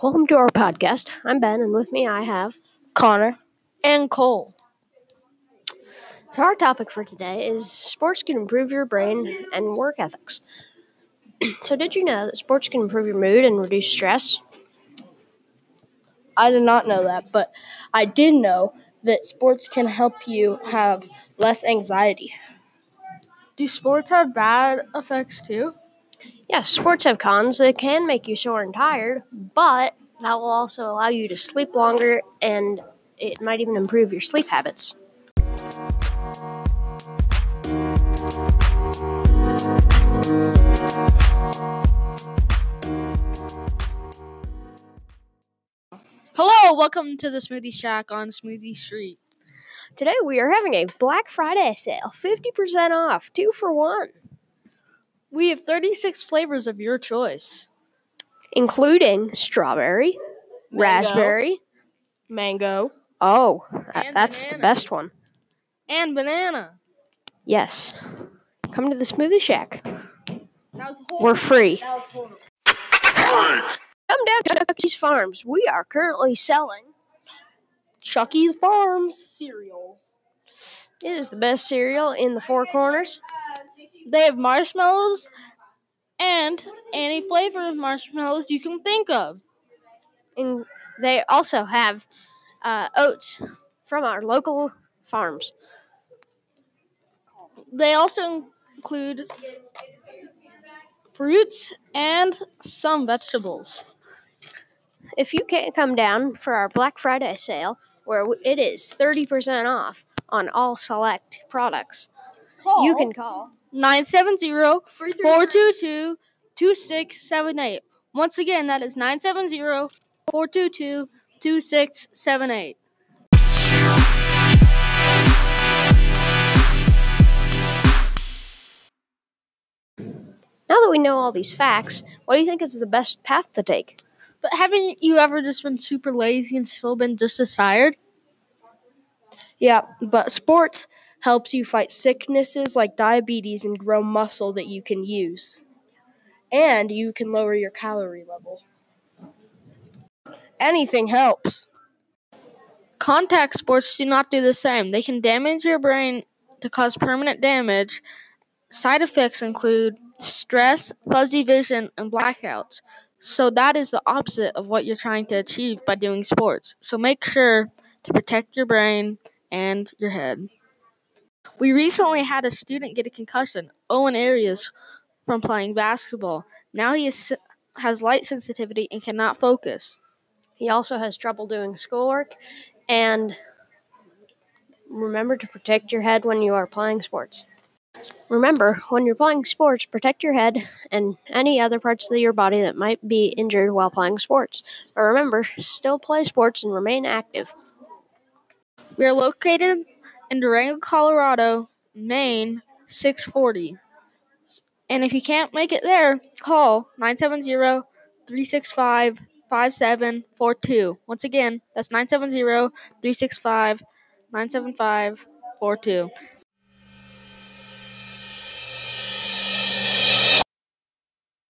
welcome to our podcast. I'm Ben, and with me I have Connor. and Cole. So, our topic for today is sports can improve your brain and work ethics. so, did you know that sports can improve your mood and reduce stress? I did not know that, but I did know that sports can help you have less anxiety. Do sports have bad effects too? Yes, sports have cons that can make you sore and tired, but that will also allow you to sleep longer and it might even improve your sleep habits. Hello, welcome to the Smoothie Shack on Smoothie Street. Today we are having a Black Friday sale 50% off, two for one, We have 36 flavors of your choice. including strawberry, raspberry. Mango. Oh, that's the best one. And banana. Yes. Come to the Smoothie Shack. We're free. That was horrible. Come down to Chucky's Farms. We are currently selling. Chucky's Farms cereals. It is the best cereal in the four corners. They have marshmallows and any flavor of marshmallows you can think of. And they also have uh, oats from our local farms. They also include fruits and some vegetables. If you can't come down for our Black Friday sale, where it is 30% off on all select products, you can call 970-422-2678. Once again, that is 970-422-2678. Now that we know all these facts, what do you think is the best path to take? But haven't you ever just been super lazy and still been just as tired? Yeah, but sports helps you fight sicknesses like diabetes and grow muscle that you can use. And you can lower your calorie level. Anything helps. Contact sports do not do the same. They can damage your brain to cause permanent damage. Side effects include stress, fuzzy vision, and blackouts. So that is the opposite of what you're trying to achieve by doing sports. So make sure to protect your brain and your head. We recently had a student get a concussion, Owen Arias, from playing basketball. Now he is, has light sensitivity and cannot focus. He also has trouble doing schoolwork, and remember to protect your head when you are playing sports. Remember, when you're playing sports, protect your head and any other parts of your body that might be injured while playing sports. But remember, still play sports and remain active. We are located in Durango, Colorado, Main 640. And if you can't make it there, call 970 365 5742. Once again, that's 970 365 97542.